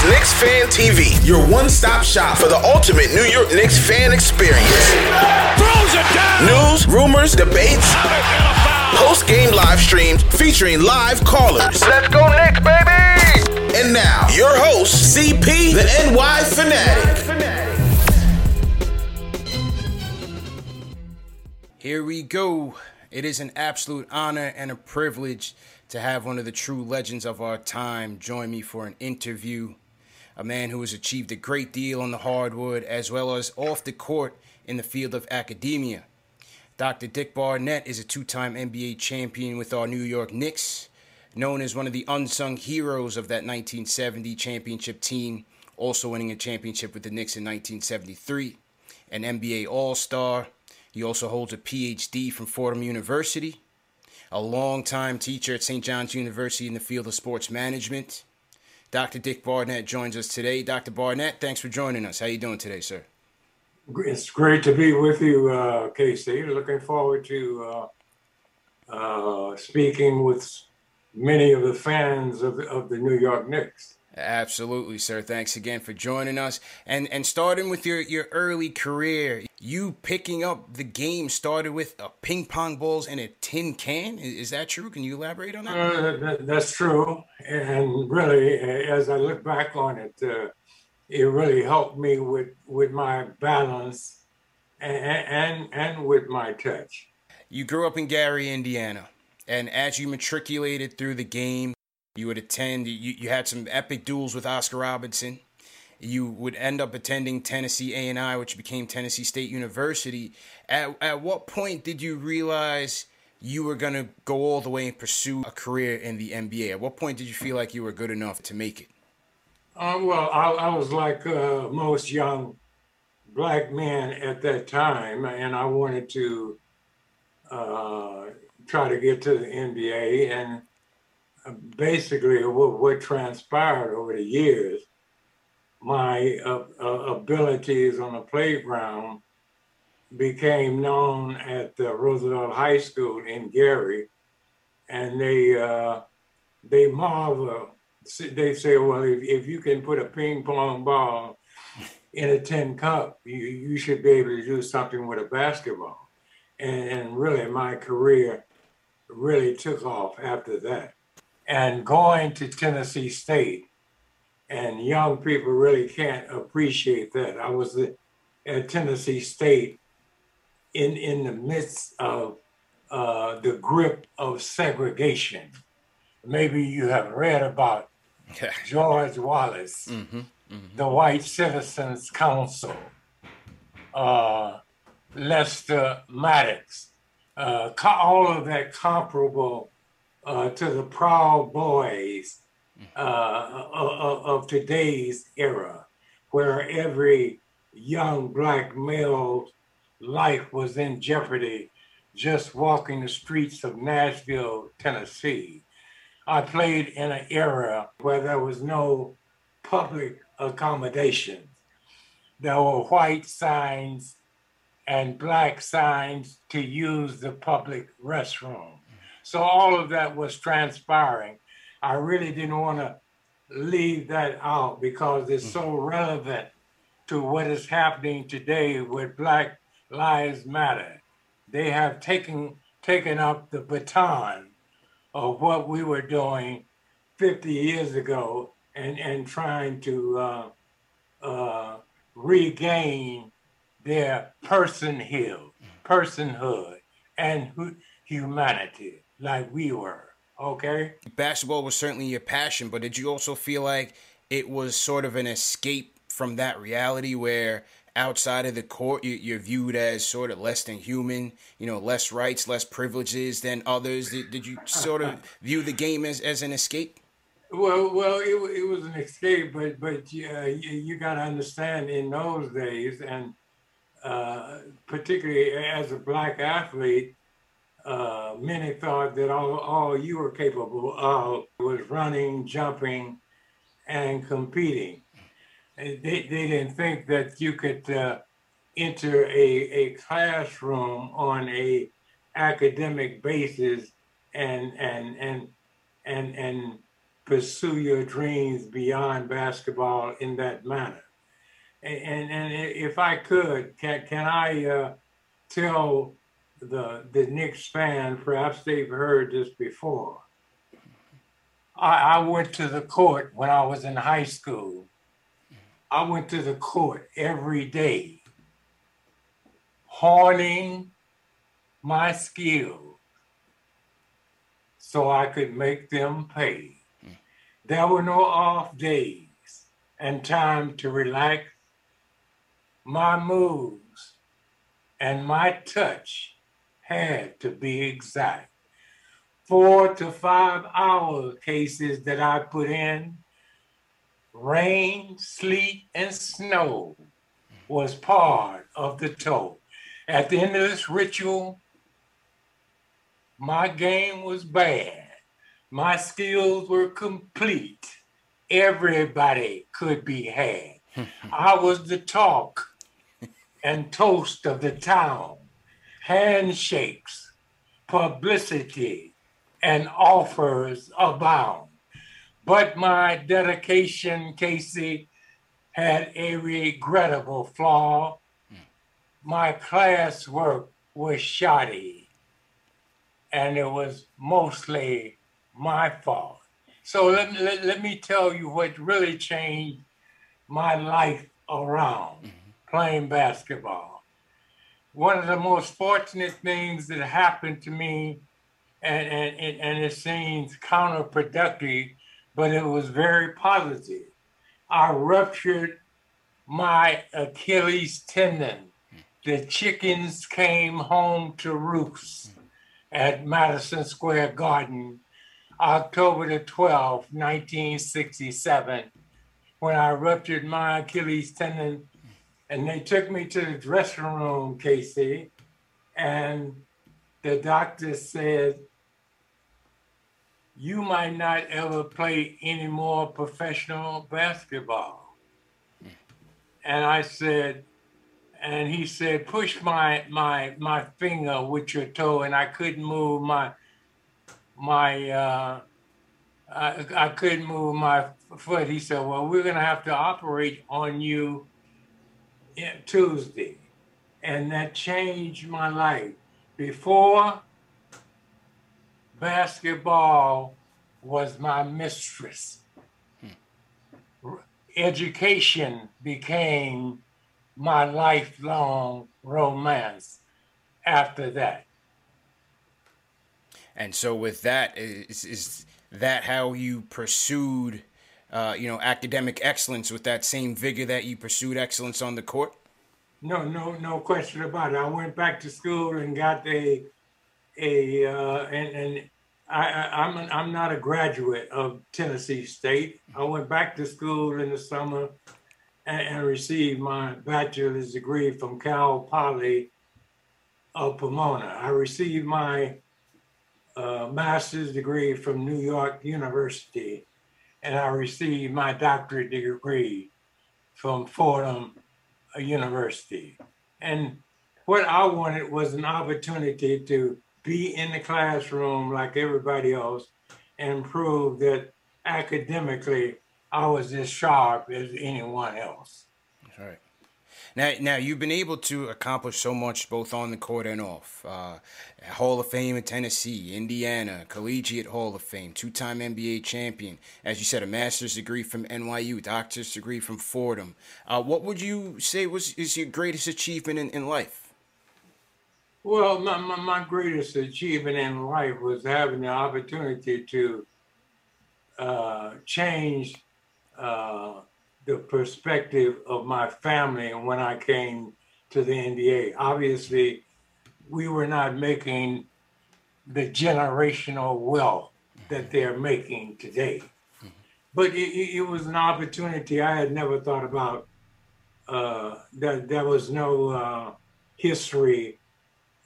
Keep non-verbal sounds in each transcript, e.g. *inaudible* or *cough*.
This is Knicks Fan TV, your one-stop shop for the ultimate New York Knicks fan experience. Throws it down. News, rumors, debates, post-game live streams featuring live callers. Let's go Knicks, baby! And now, your host, CP, the NY Fanatic. Here we go. It is an absolute honor and a privilege to have one of the true legends of our time join me for an interview. A man who has achieved a great deal on the hardwood as well as off the court in the field of academia. Dr. Dick Barnett is a two time NBA champion with our New York Knicks, known as one of the unsung heroes of that 1970 championship team, also winning a championship with the Knicks in 1973, an NBA All Star he also holds a PhD from Fordham University, a longtime teacher at St. John's University in the field of sports management. Dr. Dick Barnett joins us today. Dr. Barnett, thanks for joining us. How you doing today, sir? It's great to be with you, uh, Casey. Looking forward to uh, uh, speaking with many of the fans of of the New York Knicks. Absolutely, sir. Thanks again for joining us. And and starting with your, your early career, you picking up the game started with a ping pong balls and a tin can. Is, that true? Can you elaborate on that? Uh, that? That's true. And really, as I look back on it, uh, it really helped me with, with my balance and, and, and with my touch. You grew up in Gary, Indiana. And as you matriculated through the game, you would attend, you, you had some epic duels with Oscar Robertson. You would end up attending Tennessee A&I, which became Tennessee State University. At, at what point did you realize you were going to go all the way and pursue a career in the NBA? At what point did you feel like you were good enough to make it? Uh, well, I, I, was like uh, most young black men at that time, and I wanted to uh, try to get to the NBA. And basically what, what transpired over the years, my uh, uh, abilities on the playground became known at the Roosevelt High School in Gary, and they uh, they marvel. They say, well, if, if you can put a ping pong ball in a tin cup, you, you should be able to do something with a basketball. And, and really, my career really took off after that and going to Tennessee State, and young people really can't appreciate that. I was at Tennessee State in in the midst of uh, the grip of segregation. Maybe you have read about George Wallace, mm-hmm, mm-hmm. the White Citizens Council, uh, Lester Maddox, uh, all of that comparable uh, to the proud boys uh, of, of today's era, where every young black male's life was in jeopardy just walking the streets of Nashville, Tennessee. I played in an era where there was no public accommodation. There were white signs and black signs to use the public restroom. So all of that was transpiring. I really didn't want to leave that out because it's so relevant to what is happening today with Black Lives Matter. They have taken taken up the baton of what we were doing 50 years ago and, and trying to uh, uh, regain their personhood, personhood and humanity like we were. Okay. Basketball was certainly your passion, but did you also feel like it was sort of an escape from that reality where outside of the court you're viewed as sort of less than human you know less rights less privileges than others did, did you sort of *laughs* view the game as, as an escape well well it, it was an escape but but uh, you, you got to understand in those days and uh, particularly as a black athlete uh, many thought that all, all you were capable of was running, jumping, and competing. They, they didn't think that you could uh, enter a, a classroom on a academic basis and and and and and pursue your dreams beyond basketball in that manner. And and, and if I could, can can I uh, tell the the Knicks fan, perhaps they've heard this before. I, I went to the court when I was in high school. I went to the court every day, honing my skills so I could make them pay. There were no off days and time to relax. My moves and my touch had to be exact. Four to five hour cases that I put in, rain, sleet, and snow was part of the toll. At the end of this ritual, my game was bad. My skills were complete. Everybody could be had. *laughs* I was the talk and toast of the town handshakes, publicity, and offers abound. But my dedication, Casey, had a regrettable flaw. My classwork was shoddy, and it was mostly my fault. So let, let, let me tell you what really changed my life around mm-hmm. playing basketball one of the most fortunate things that happened to me, and, and, and it seems counterproductive, but it was very positive. I ruptured my Achilles tendon. The chickens came home to roost at Madison Square Garden, October the 12th, 1967, when I ruptured my Achilles tendon and they took me to the dressing room, Casey, and the doctor said, You might not ever play any more professional basketball. And I said, and he said, push my my my finger with your toe, and I couldn't move my my uh, I, I couldn't move my foot. He said, well, we're gonna have to operate on you Tuesday, and that changed my life. Before, basketball was my mistress. Hmm. Education became my lifelong romance after that. And so, with that, is, is that how you pursued uh, you know, academic excellence with that same vigor that you pursued excellence on the court? No, no, no question about it. I went back to school and got a, a, uh, and, and I, I, I'm, I'm not a graduate of Tennessee State. I went back to school in the summer and, and received my bachelor's degree from Cal Poly of Pomona. I received my uh, master's degree from New York University and I received my doctorate degree from Fordham uh, University. And what I wanted was an opportunity to be in the classroom like everybody else and prove that academically I was as sharp as anyone else. Now, now you've been able to accomplish so much both on the court and off. Uh, Hall of Fame in Tennessee, Indiana, Collegiate Hall of Fame, two-time NBA champion. As you said, a master's degree from NYU, doctor's degree from Fordham. Uh, what would you say was is your greatest achievement in, in life? Well, my, my, my greatest achievement in life was having the opportunity to uh, change uh, the perspective of my family when I came to the NBA. Obviously, we were not making the generational wealth that they're making today. But it, it, was an opportunity I had never thought about. Uh, that there was no uh, history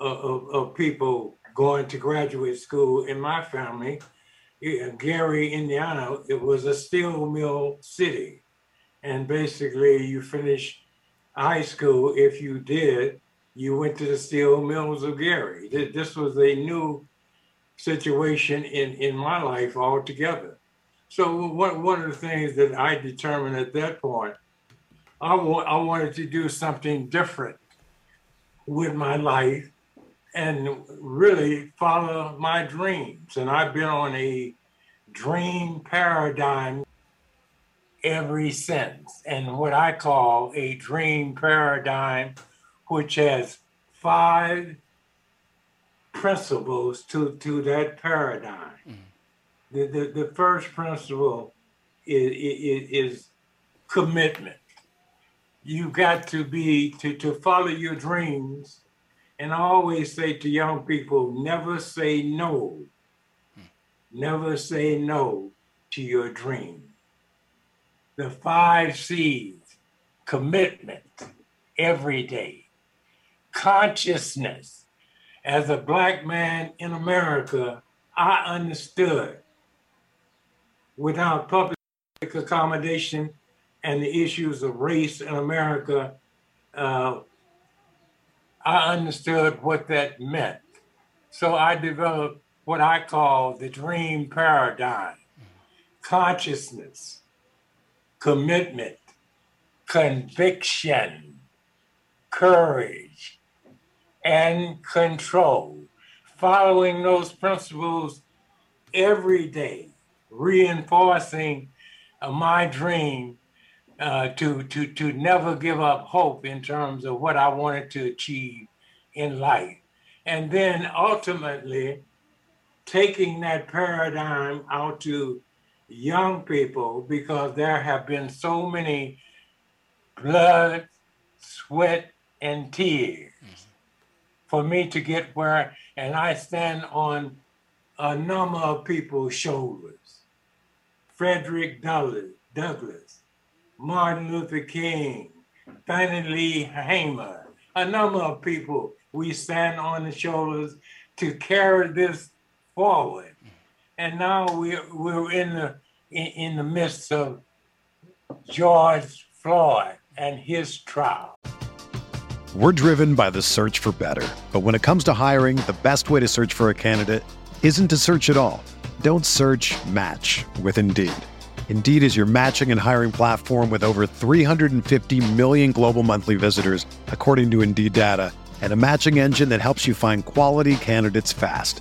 of, of, of, people going to graduate school in my family. Gary, Indiana, it was a steel mill city and basically you finished high school. If you did, you went to the steel mills of Gary. This was a new situation in, in my life altogether. So one, one of the things that I determined at that point, I, wa- I wanted to do something different with my life and really follow my dreams. And I've been on a dream paradigm every sentence and what I call a dream paradigm, which has five principles to, to that paradigm. Mm-hmm. The, the, the first principle is, is, is commitment. You've got to be to, to follow your dreams. And I always say to young people, never say no. Hmm. Never say no to your dream the five C's commitment every day, consciousness. As a black man in America, I understood without public accommodation and the issues of race in America, uh, I understood what that meant. So I developed what I call the dream paradigm consciousness commitment, conviction, courage, and control. Following those principles every day, reinforcing uh, my dream uh, to, to, to never give up hope in terms of what I wanted to achieve in life. And then ultimately, taking that paradigm out to young people because there have been so many blood, sweat, and tears mm-hmm. for me to get where, and I stand on a number of people's shoulders. Frederick Douglass, Douglass Martin Luther King, Fannie Lou Hamer, a number of people. We stand on the shoulders to carry this forward and now we're we're in the in, in the midst of George Floyd and his trial. We're driven by the search for better, but when it comes to hiring, the best way to search for a candidate isn't to search at all. Don't search. Match with Indeed. Indeed is your matching and hiring platform with over 350 million global monthly visitors, according to Indeed data, and a matching engine that helps you find quality candidates fast.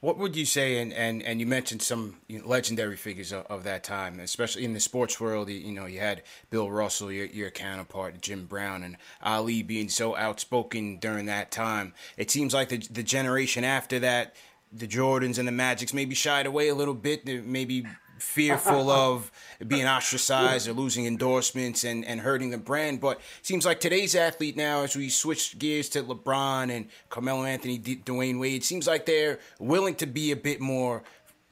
What would you say, and, and, and you mentioned some you legendary figures of, of, that time, especially in the sports world. You know, you had Bill Russell, your, your counterpart, Jim Brown, and Ali being so outspoken during that time. It seems like the, the generation after that, the Jordans and the Magics maybe shied away a little bit, maybe fearful *laughs* of being ostracized or losing endorsements and, and hurting the brand. But it seems like today's athlete now, as we switch gears to LeBron and Carmelo Anthony, D- Dwyane Wade, seems like they're willing to be a bit more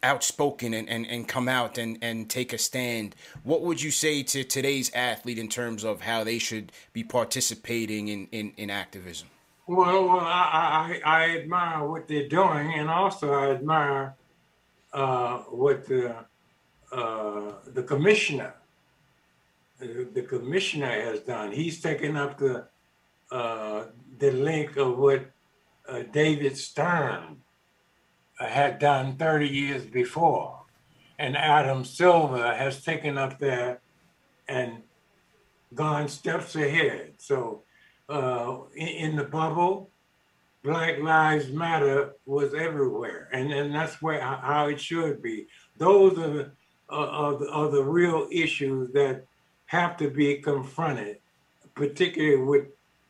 outspoken and, and, and come out and, and take a stand. What would you say to today's athlete in terms of how they should be participating in, in, in activism? Well, well I, I, I admire what they're doing, and also I admire uh, what the uh, the commissioner, the, the, commissioner has done. He's taken up the uh, the link of what uh, David Stern uh, had done 30 years before, and Adam Silver has taken up there and gone steps ahead. So, uh, in, in the bubble, Black Lives Matter was everywhere, and, and that's where how it should be. Those are are, the, are the real issues that have to be confronted, particularly with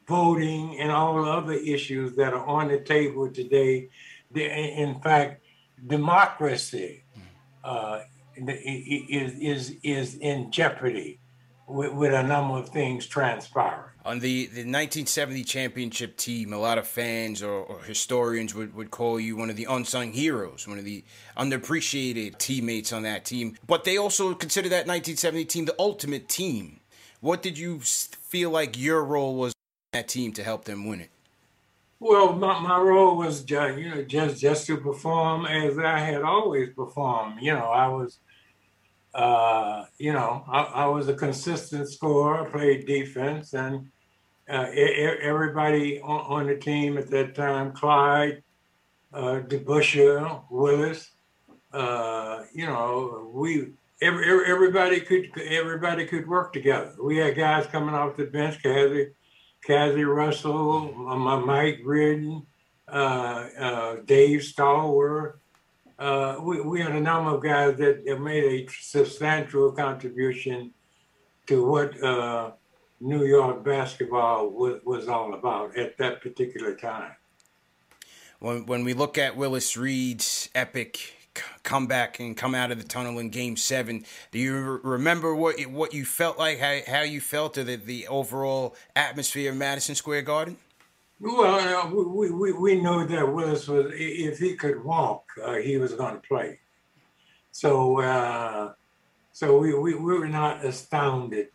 voting and all the other issues that are on the table today. In fact, democracy uh, is, is, is in jeopardy with, with a number of things transpiring. On the, the 1970 championship team, a lot of fans or, or, historians would, would call you one of the unsung heroes, one of the underappreciated teammates on that team. But they also consider that 1970 team the ultimate team. What did you feel like your role was that team to help them win it? Well, my, my role was just, you know just just to perform as I had always performed. You know, I was uh, you know, I, I, was a consistent scorer, played defense, and uh, everybody on, on, the team at that time, Clyde, uh, Willis, uh, you know, we every, everybody could everybody could work together. We had guys coming off the bench, Cazzie Russell, Mike Riordan, uh, uh, Dave Stallworth, uh, we, we had a number of guys that, that made a substantial contribution to what uh, New York basketball was, was all about at that particular time. When, when we look at Willis Reed's epic comeback and come out of the tunnel in Game Seven, do you remember what what you felt like, how, how you felt, or the, the overall atmosphere of Madison Square Garden? Well, we, we, we knew that Willis was, if he could walk, uh, he was going to play. So, uh, so we, we, we were not astounded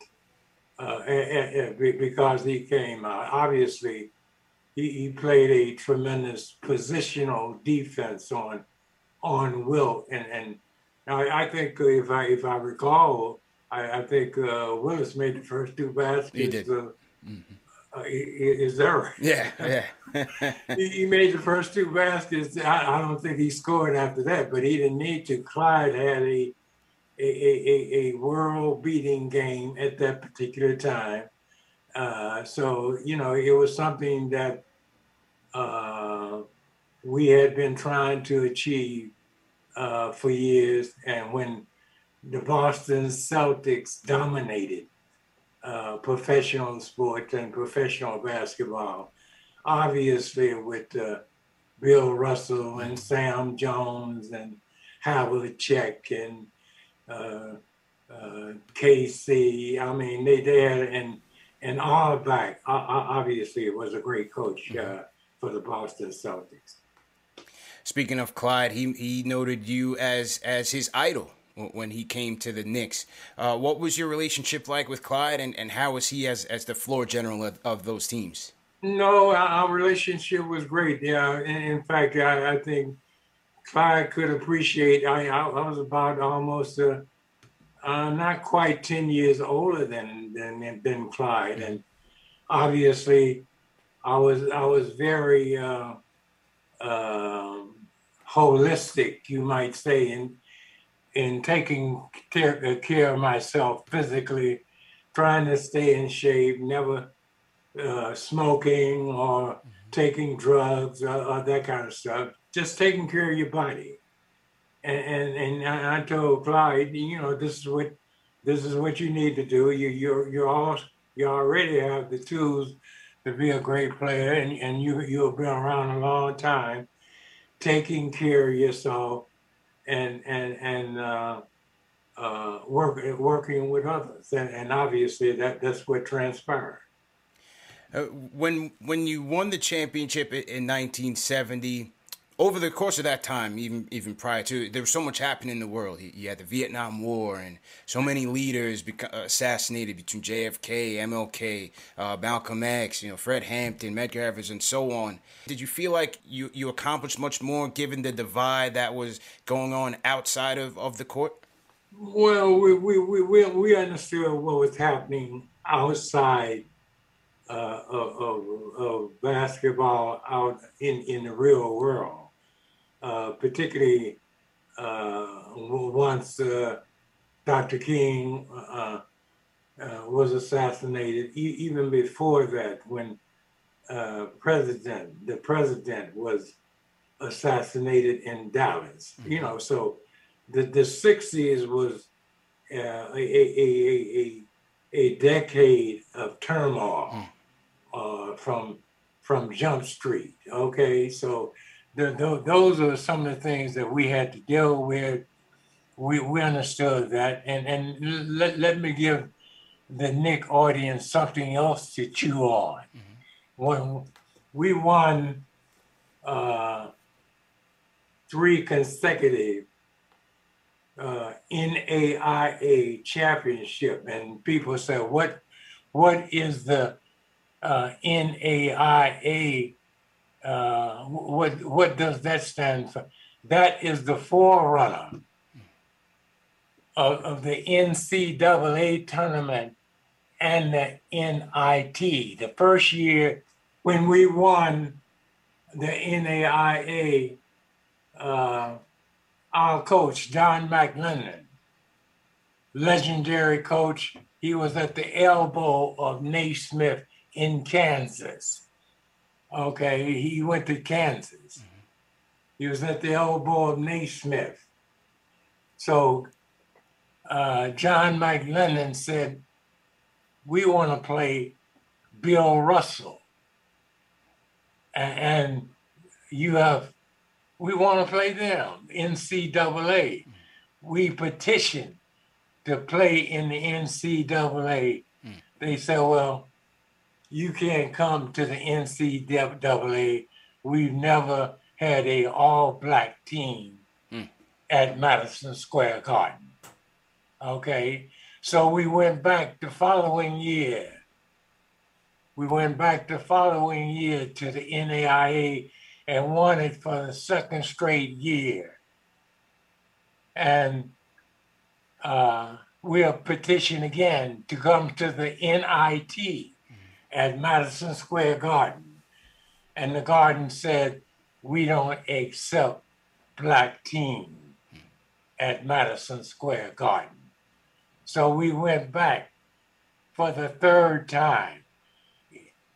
uh, because he came. obviously, he, he played a tremendous positional defense on on Wilt, and and I, I think if I if I recall, I, I think uh, Willis made the first two baskets. He did. Uh, mm-hmm uh, is there? Yeah, yeah. *laughs* *laughs* he, he, made the first two baskets. I, I, don't think he scored after that, but he didn't need to. Clyde had a a, a, a world-beating game at that particular time. Uh, so you know, it was something that uh, we had been trying to achieve uh, for years, and when the Boston Celtics dominated uh, professional sports and professional basketball. Obviously, with uh, Bill Russell and Sam Jones and Havlicek and KC. I mean, they there and and Auerbach. Obviously, it was a great coach uh, for the Boston Celtics. Speaking of Clyde, he he noted you as as his idol when he came to the Knicks. Uh, what was your relationship like with Clyde, and, and how was he as, as the floor general of, of those teams? No, our relationship was great. Yeah, in, in fact, I, I, think Clyde could appreciate. I, I was about almost uh, uh, not quite ten years older than than than Clyde, and obviously, I was I was very uh, um, holistic, you might say, in in taking care, uh, care of myself physically, trying to stay in shape, never uh, smoking or mm-hmm. taking drugs or, or, that kind of stuff. Just taking care of your body. And and, and I told Clyde, you know, this is what this is what you need to do. You you you all you already have the tools to be a great player, and, and you you've been around a long time, taking care of yourself, and and and uh, uh, work, working with others, and, and obviously that that's what transpired. Uh, when when you won the championship in 1970, over the course of that time, even even prior to, there was so much happening in the world. You, had the Vietnam War and so many leaders beca- assassinated between JFK, MLK, uh, Malcolm X, you know, Fred Hampton, Medgar Evers, and so on. Did you feel like you, you accomplished much more given the divide that was going on outside of, of the court? Well, we, we, we, we understood what was happening outside uh, of, of, of, basketball out in, in the real world particularly uh, once uh, Dr. King uh, uh, was assassinated. E- even before that, when president the president was assassinated in Dallas, mm-hmm. you know, so the the '60s was a, a, a, a, a decade of turmoil mm. from from Jump Street. Okay, so the, the, those are some of the things that we had to deal with. We, we understood that. And, and let, let me give the Knick audience something else to chew on. Mm-hmm. When we won uh, three consecutive uh, NAIA championship, and people say, "What, what is the uh, NAIA uh, what what does that stand for? That is the forerunner of, of the NCAA tournament and the NIT. The first year when we won the NAIA, uh, our coach, John McLendon, legendary coach, he was at the elbow of Naismith in Kansas. Okay, he went to Kansas. Mm-hmm. He was at the elbow of Naismith. So uh, John McLendon said, We want to play Bill Russell. And, and you have, we want to play them, NCAA. Mm-hmm. We petitioned to play in the NCAA. Mm. They said, Well, you can't come to the NCAA. We've never had a all black team mm. at Madison Square Garden. Okay, so we went back the following year. We went back the following year to the NAIA and won it for the second straight year. And uh, we'll petition again to come to the NIT at Madison Square Garden. And the garden said, We don't accept black teams at Madison Square Garden. So we went back for the third time.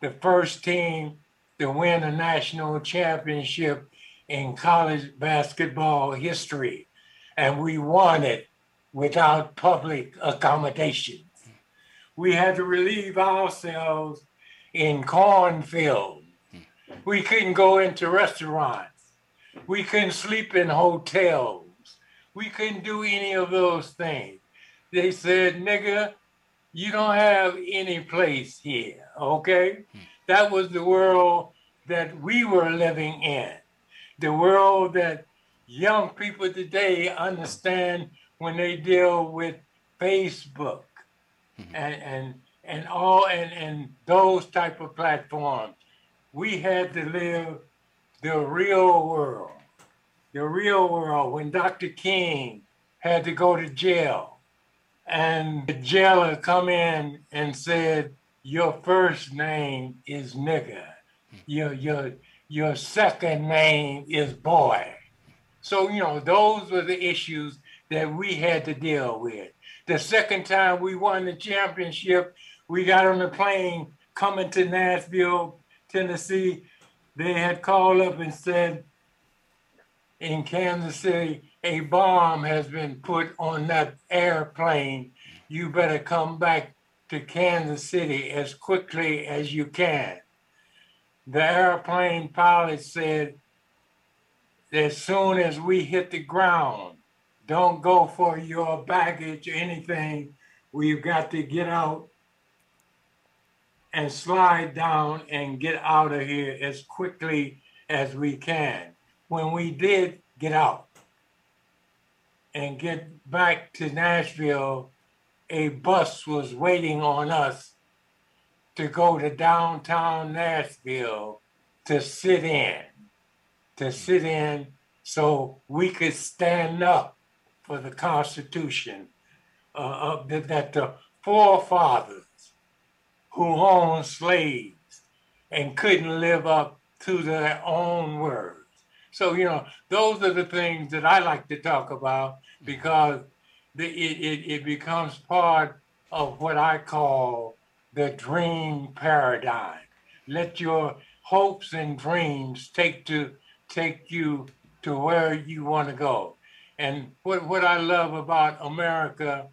The first team to win a national championship in college basketball history. And we won it without public accommodation we had to relieve ourselves in cornfields. Hmm. We couldn't go into restaurants. We couldn't sleep in hotels. We couldn't do any of those things. They said, nigga, you don't have any place here, okay? Hmm. That was the world that we were living in. The world that young people today understand when they deal with Facebook mm-hmm. and and and all and and those type of platforms. We had to live the real world, the real world. When Dr. King had to go to jail, and the jailer come in and said, "Your first name is nigger. Mm-hmm. Your your your second name is boy." So you know those were the issues that we had to deal with. The second time we won the championship, we got on the plane coming to Nashville, Tennessee, they had called up and said in Kansas City, a bomb has been put on that airplane. You better come back to Kansas City as quickly as you can. The airplane pilot said, as soon as we hit the ground, don't go for your baggage or anything. We've got to get out and slide down and get out of here as quickly as we can. When we did get out and get back to Nashville, a bus was waiting on us to go to downtown Nashville to sit in, to sit in so we could stand up for the Constitution uh, that the forefathers who owned slaves and couldn't live up to their own words. So, you know, those are the things that I like to talk about because the, it, it, it becomes part of what I call the dream paradigm. Let your hopes and dreams take to take you to where you want to go. And what, what I love about America,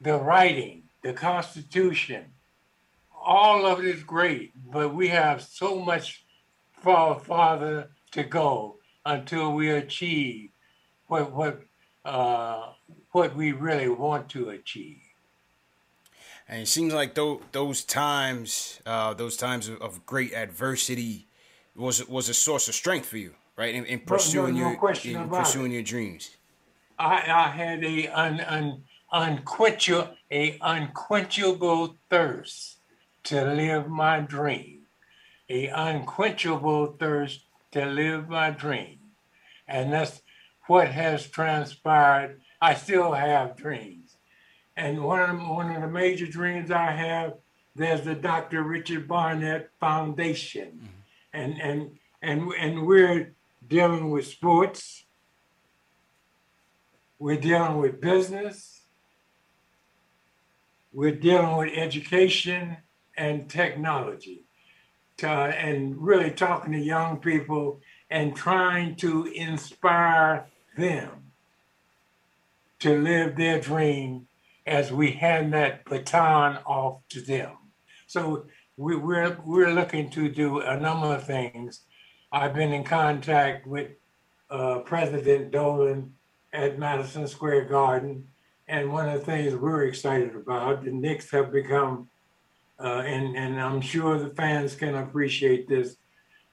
the writing, the Constitution, all of it is great, but we have so much far farther to go until we achieve what what uh, what we really want to achieve. And it seems like those those times, uh, those times of, great adversity, was was a source of strength for you, right? In, in pursuing no, no your in pursuing it. your dreams. I, I had a un, un, unquenchable a unquenchable thirst to live my dream, a unquenchable thirst to live my dream. And that's what has transpired. I still have dreams. And one of, the, one of the major dreams I have, there's the Dr. Richard Barnett Foundation. Mm-hmm. And, and, and, and we're dealing with sports, we're dealing with business, we're dealing with education, and technology to, and really talking to young people and trying to inspire them to live their dream as we hand that baton off to them. So we, we're, we're looking to do a number of things. I've been in contact with uh, President Dolan at Madison Square Garden. And one of the things we're excited about, the Knicks have become uh, and and I'm sure the fans can appreciate this.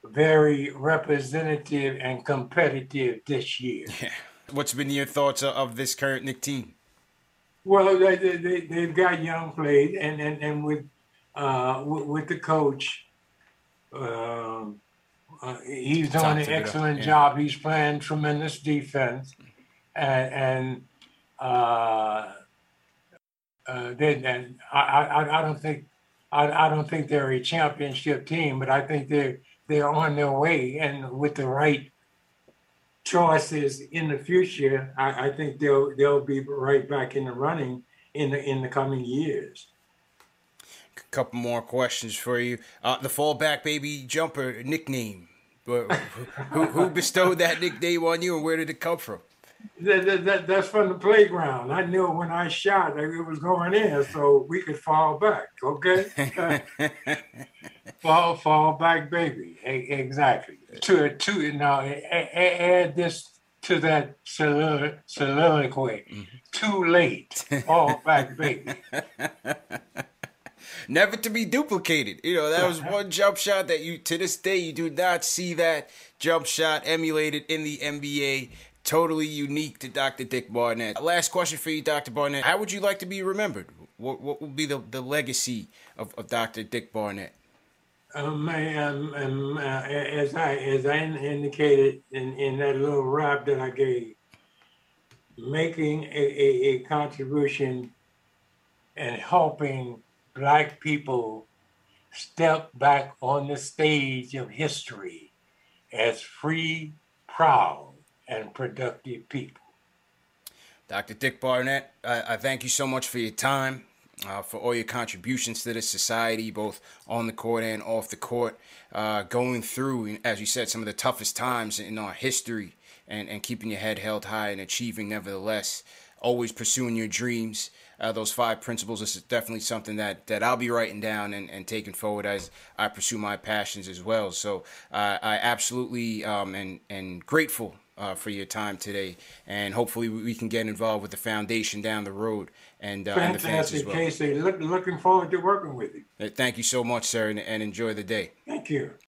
Very representative and competitive this year. Yeah. *laughs* What's been your thoughts of this current Knick team? Well, they, they, they've got young played, and, and, and with, uh, with, with the coach, um, uh, he's doing an excellent yeah. job. He's playing tremendous defense, and, and uh, uh, and I, I, I don't think I, I don't think they're a championship team, but I think they're they're on their way, and with the right choices in the future, I, I think they'll they'll be right back in the running in the in the coming years. A couple more questions for you. Uh, the fallback baby jumper nickname. who, who bestowed that nickname on you, and where did it come from? that, that, that, that's from the playground. I knew when I shot it was going in, so we could fall back. Okay, *laughs* fall fall back, baby. exactly. To to now add this to that soliloquy. Mm-hmm. Too late. Fall back, baby. *laughs* Never to be duplicated. You know that was *laughs* one jump shot that you to this day you do not see that jump shot emulated in the NBA totally unique to Dr. Dick Barnett. Last question for you, Dr. Barnett. How would you like to be remembered? What, what will be the, the legacy of, of Dr. Dick Barnett? Um, um, um, uh, as I as I indicated in, in that little rap that I gave, making a, a, a contribution and helping black people step back on the stage of history as free, proud, and productive people. Dr. Dick Barnett, I, I thank you so much for your time. uh, for all your contributions to this society, both on the court and off the court. Uh, going through, as you said, some of the toughest times in our history, and, and keeping your head held high and achieving, nevertheless, always pursuing your dreams. Uh, those five principles this is definitely something that, that I'll be writing down and, and taking forward as I pursue my passions as well. So uh, I absolutely um, and and grateful uh, for your time today, and hopefully we can get involved with the foundation down the road and, uh, and the fans as well. Casey. Look, looking forward to working with you. Thank you so much, sir, and, and enjoy the day. Thank you.